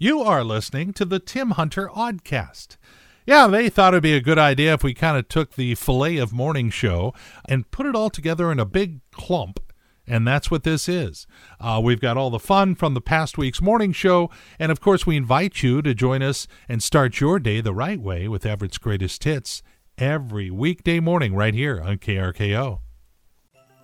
You are listening to the Tim Hunter Oddcast. Yeah, they thought it'd be a good idea if we kind of took the filet of morning show and put it all together in a big clump. And that's what this is. Uh, we've got all the fun from the past week's morning show. And of course, we invite you to join us and start your day the right way with Everett's Greatest Hits every weekday morning right here on KRKO.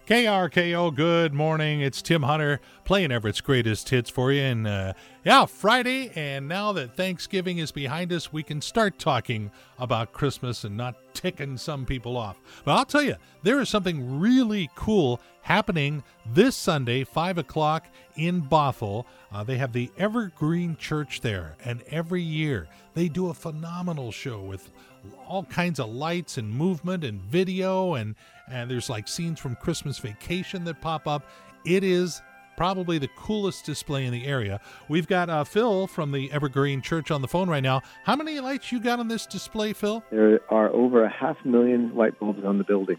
KRKO, good morning. It's Tim Hunter playing Everett's greatest hits for you. And uh, yeah, Friday. And now that Thanksgiving is behind us, we can start talking about Christmas and not ticking some people off. But I'll tell you, there is something really cool happening this Sunday, 5 o'clock in Bothell. Uh, they have the Evergreen Church there. And every year they do a phenomenal show with all kinds of lights and movement and video and and there's like scenes from Christmas Vacation that pop up. It is probably the coolest display in the area. We've got uh, Phil from the Evergreen Church on the phone right now. How many lights you got on this display, Phil? There are over a half million light bulbs on the building.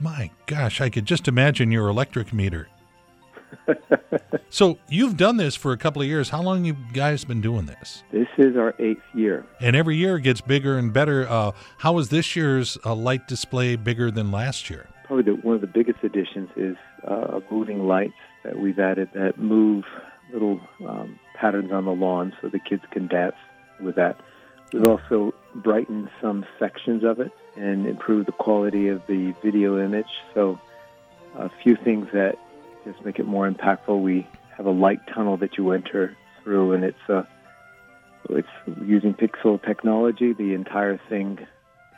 My gosh, I could just imagine your electric meter. so you've done this for a couple of years. How long you guys been doing this? This is our eighth year, and every year it gets bigger and better. Uh, how is this year's uh, light display bigger than last year? Probably the, one of the biggest additions is uh, moving lights that we've added that move little um, patterns on the lawn so the kids can dance with that. We've also brightened some sections of it and improve the quality of the video image. So a few things that just make it more impactful. We have a light tunnel that you enter through, and it's a it's using pixel technology. The entire thing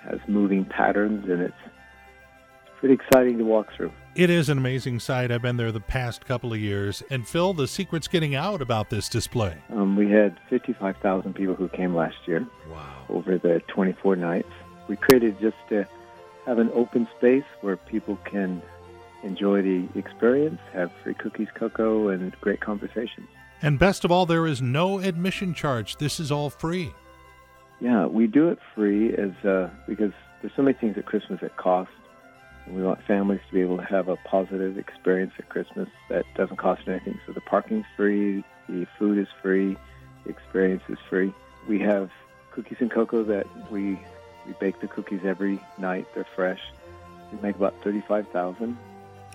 has moving patterns, and it's pretty exciting to walk through. It is an amazing site. I've been there the past couple of years. And Phil, the secret's getting out about this display. Um, we had 55,000 people who came last year. Wow. Over the 24 nights. We created just to have an open space where people can enjoy the experience, have free cookies, cocoa, and great conversations. And best of all, there is no admission charge. This is all free. Yeah, we do it free as uh, because there's so many things at Christmas that cost, we want families to be able to have a positive experience at Christmas that doesn't cost anything. So the parking's free, the food is free, the experience is free. We have cookies and cocoa that we we bake the cookies every night. They're fresh. We make about thirty-five thousand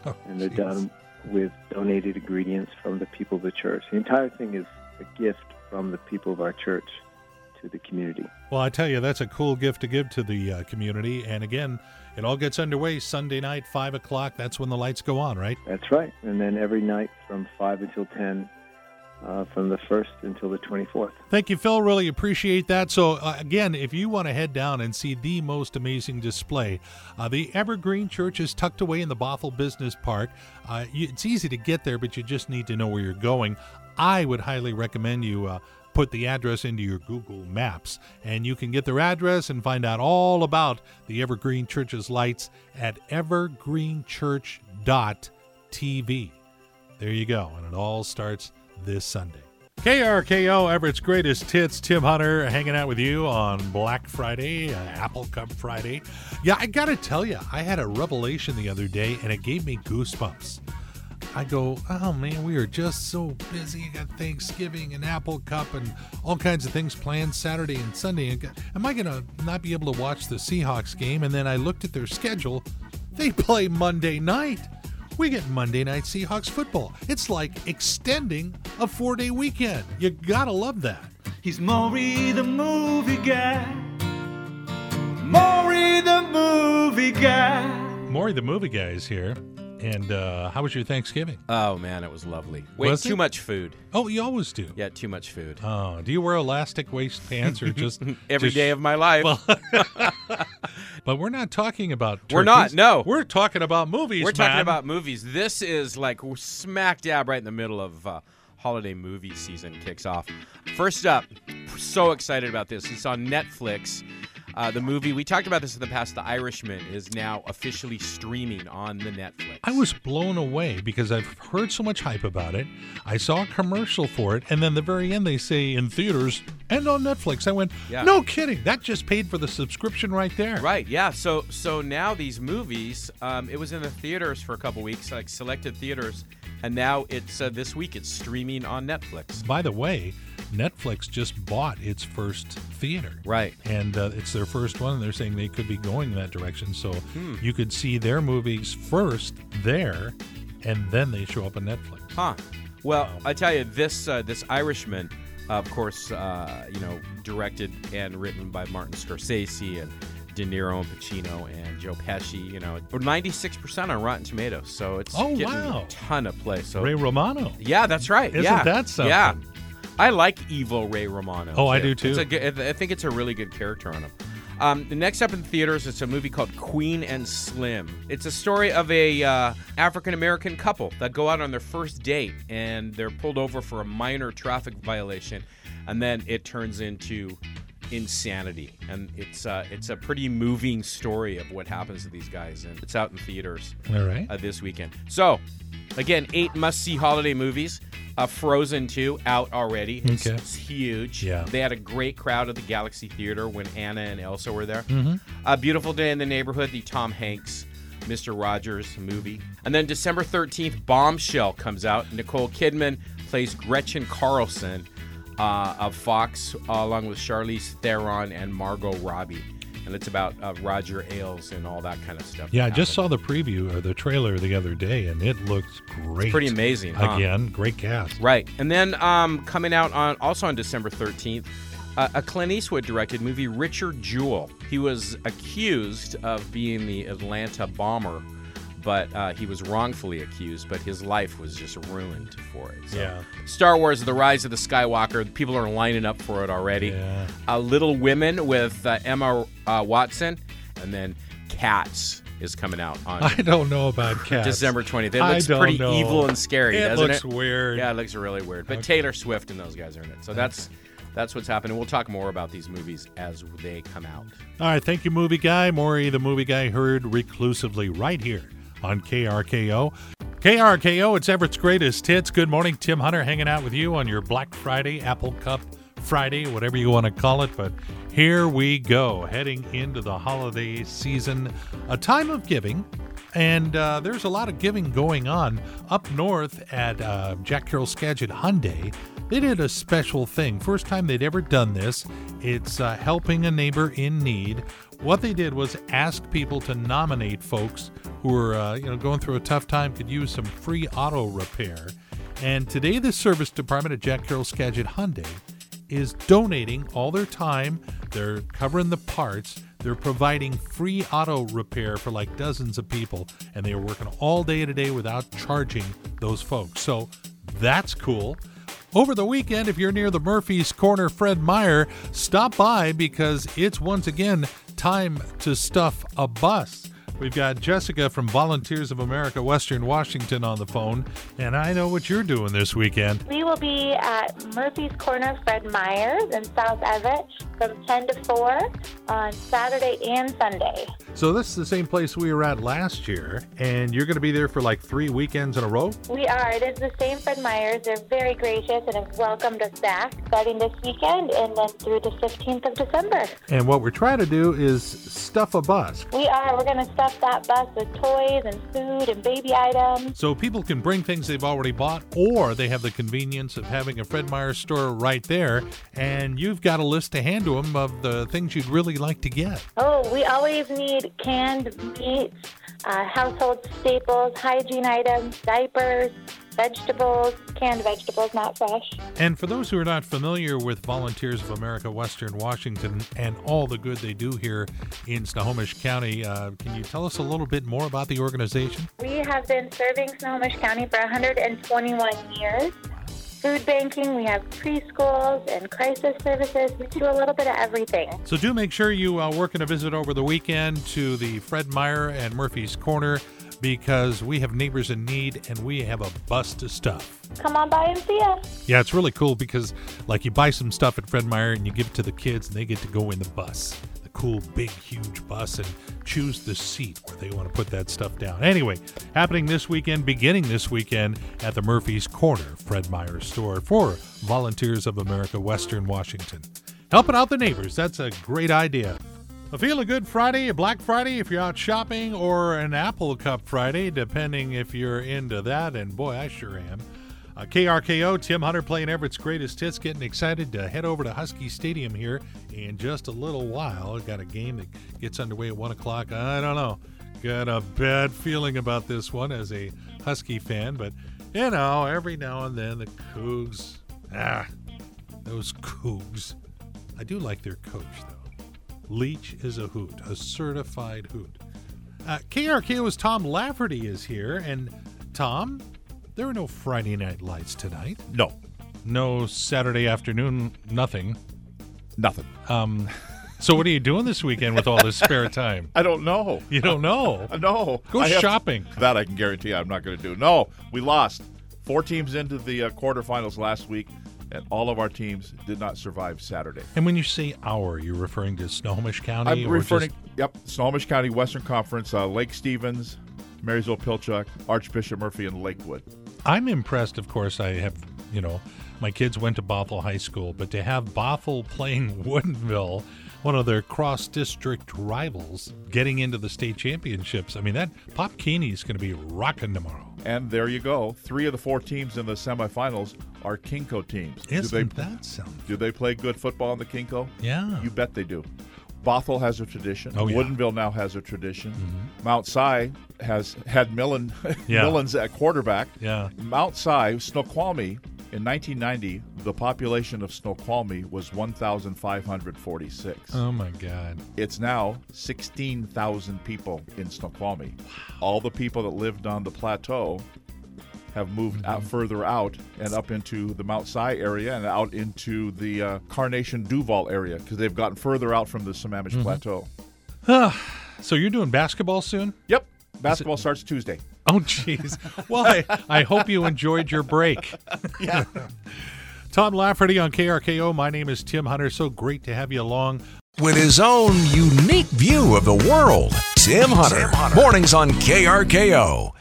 Oh, and they're geez. done with donated ingredients from the people of the church. The entire thing is a gift from the people of our church to the community. Well, I tell you, that's a cool gift to give to the uh, community. And again, it all gets underway Sunday night, 5 o'clock. That's when the lights go on, right? That's right. And then every night from 5 until 10, uh, from the 1st until the 24th. Thank you, Phil. Really appreciate that. So, uh, again, if you want to head down and see the most amazing display, uh, the Evergreen Church is tucked away in the Bothell Business Park. Uh, you, it's easy to get there, but you just need to know where you're going. I would highly recommend you uh, put the address into your Google Maps, and you can get their address and find out all about the Evergreen Church's lights at evergreenchurch.tv. There you go, and it all starts this Sunday. KRKO Everett's greatest hits. Tim Hunter hanging out with you on Black Friday, uh, Apple Cup Friday. Yeah, I got to tell you, I had a revelation the other day and it gave me goosebumps. I go, oh man, we are just so busy. You got Thanksgiving and Apple Cup and all kinds of things planned Saturday and Sunday. Am I going to not be able to watch the Seahawks game? And then I looked at their schedule. They play Monday night. We get Monday night Seahawks football. It's like extending a four day weekend. You gotta love that. He's Maury the movie guy. Maury the movie guy. Maury the movie guy is here. And uh, how was your Thanksgiving? Oh man, it was lovely. Way Was too it? much food. Oh, you always do. Yeah, too much food. Oh, do you wear elastic waist pants or just Every just- day of my life. Well, but we're not talking about. We're not, no. we're talking about movies. We're talking about movies. This is like smack dab right in the middle of uh, holiday movie season kicks off. First up, so excited about this. It's on Netflix. Uh, the movie we talked about this in the past. The Irishman is now officially streaming on the Netflix. I was blown away because I've heard so much hype about it. I saw a commercial for it, and then the very end they say in theaters and on Netflix. I went, Yeah. no kidding. That just paid for the subscription right there. Right. Yeah. So so now these movies, um, it was in the theaters for a couple weeks, like selected theaters, and now it's uh, this week it's streaming on Netflix. By the way, Netflix just bought its first theater. Right. And uh, it's their first one, and they're saying they could be going that direction. So Hmm. you could see their movies first there, and then they show up on Netflix. Huh. Well, I tell you, this uh, this Irishman, of course, uh, you know, directed and written by Martin Scorsese and De Niro and Pacino and Joe Pesci. You know, ninety six percent on Rotten Tomatoes, so it's Oh, getting wow. a ton of play. So Ray Romano. yeah, that's right. Isn't yeah. that something? Yeah. I like evil Ray Romano. Oh, I do, too. It's a good, I think it's a really good character on him. Um, the next up in theaters, it's a movie called Queen and Slim. It's a story of a uh, African American couple that go out on their first date and they're pulled over for a minor traffic violation, and then it turns into insanity. And it's uh, it's a pretty moving story of what happens to these guys, and it's out in theaters All right. uh, this weekend. So, again, eight must-see holiday movies. Uh, Frozen 2 out already. It's, Okay. it's huge. Yeah. They had a great crowd at the Galaxy Theater when Anna and Elsa were there. Mm-hmm. A Beautiful Day in the Neighborhood, the Tom Hanks, Mr. Rogers movie. And then December 13th, Bombshell comes out. Nicole Kidman plays Gretchen Carlson uh, of Fox, along with Charlize Theron and Margot Robbie. And it's about uh, Roger Ailes and all that kind of stuff. Yeah, I that just saw the preview or the trailer the other day, and it looks great. Pretty amazing. huh? Again, great cast. Right. And then um, coming out on also on December 13th, uh, a Clint Eastwood directed movie, Richard Jewell. He was accused of being the Atlanta bomber, but uh, he was wrongfully accused, but his life was just ruined for it. So, Yeah. Star Wars The Rise of the Skywalker, people are lining up for it already. Yeah. Uh, Little Women with uh, Emma uh, Watson, and then Cats is coming out on I don't know about cats. December 20th. It looks pretty know. evil and scary, It doesn't looks it? Looks weird. Yeah, it looks really weird. But Taylor Swift and those guys are in it. So that's that's what's happening. We'll talk more about these movies as they come out. All right, thank you, movie guy. Maury, the movie guy, heard reclusively right here on KRKO. KRKO, it's Everett's greatest hits. Good morning, Tim Hunter, hanging out with you on your Black Friday, Apple Cup Friday, whatever you want to call it. But here we go, heading into the holiday season, a time of giving. And uh, there's a lot of giving going on up north at uh, Jack Carroll Skagit Hyundai. They did a special thing. First time they'd ever done this. It's uh, helping a neighbor in need. What they did was ask people to nominate folks who were, uh, you know, going through a tough time, could use some free auto repair. And today, the service department at Jack Carroll Skagit Hyundai is donating all their time. They're covering the parts. They're providing free auto repair for like dozens of people, and they are working all day today without charging those folks. So that's cool. Over the weekend, if you're near the Murphy's Corner Fred Meyer, stop by because it's once again time to stuff a bus. We've got Jessica from Volunteers of America Western Washington on the phone, and I know what you're doing this weekend. We will be at Murphy's Corner Fred Meyer's in South Everett from 10 to 4 on Saturday and Sunday. So this is the same place we were at last year, and you're going to be there for like three weekends in a row. We are. It is the same Fred Meyer's. They're very gracious and have welcomed us back starting this weekend and then through the 15th of December. And what we're trying to do is stuff a bus, We are. We're going to stuff that bus with toys and food and baby items. so people can bring things they've already bought, or they have the convenience of having a Fred Meyer store right there, and you've got a list to hand to them of the things you'd really like to get. Oh, we always need canned meats, uh, household staples, hygiene items, diapers, vegetables, canned vegetables, not fresh. And for those who are not familiar with Volunteers of America Western Washington and all the good they do here in Snohomish County, uh, can you tell us a little bit more about the organization? We have been serving Snohomish County for 121 years. Food banking, we have preschools and crisis services. We do a little bit of everything. So do make sure you uh, work in a visit over the weekend to the Fred Meyer and Murphy's Corner because we have neighbors in need and we have a bus to stuff. Come on by and see us. Yeah, it's really cool because like you buy some stuff at Fred Meyer and you give it to the kids and they get to go in the bus. The cool big huge bus and choose the seat where they want to put that stuff down. Anyway, happening this weekend, beginning this weekend at the Murphy's Corner Fred Meyer store for Volunteers of America Western Washington. Helping out the neighbors, that's a great idea. A Feel a Good Friday, a Black Friday if you're out shopping, or an Apple Cup Friday, depending if you're into that, and boy, I sure am. Uh, KRKO, Tim Hunter playing Everett's greatest hits, getting excited to head over to Husky Stadium here in just a little while. Got a game that gets underway at 1 o'clock. I don't know. Got a bad feeling about this one as a Husky fan, but you know, every now and then the Cougs, ah, those Cougs. I do like their coach, though. Leach is a hoot, a certified hoot. Uh, KRKO's Tom Lafferty is here, and Tom, there are no Friday night lights tonight. No, No Saturday afternoon, nothing. nothing. Um, so what are you doing this weekend with all this spare time? I don't know. You don't know. No. Go I shopping. that I can guarantee I'm not going to do. No, we lost. Four teams into the uh, quarterfinals last week, and all of our teams did not survive Saturday. And when you say our, you're referring to Snohomish County? I'm referring, just- yep, Snohomish County Western Conference, uh, Lake Stevens, Marysville Pilchuck, Archbishop Murphy, and Lakewood. I'm impressed, of course. I have, you know, my kids went to Bothell High School, but to have Bothell playing Woodinville, one of their cross district rivals, getting into the state championships, I mean, that Pop is going to be rocking tomorrow. And there you go. Three of the four teams in the semifinals are KingCo teams. Isn't do they, that something? do they play good football in the KingCo? Yeah. You bet they do. Bothell has a tradition. Oh, yeah. Mm-hmm. Woodinville now has a tradition. Mount Si has had Millen Yeah. Millens at quarterback. Yeah. Mount Si, Snoqualmie, in 1990, the population of Snoqualmie was 1,546. Oh, my God. It's now 16,000 people in Snoqualmie. All the people that lived on the plateau have moved out Mm-hmm. further out and up into the Mount Si area and out into the uh, Carnation Duvall area because they've gotten further out from the Sammamish Mm-hmm. Plateau. So you're doing basketball soon? Yep. Basketball starts Tuesday. Oh, jeez. Well, I, I hope you enjoyed your break. Yeah. Tom Lafferty on KRKO. My name is Tim Hunter. So great to have you along. with his own unique view of the world. Tim Hunter. Mornings on KRKO.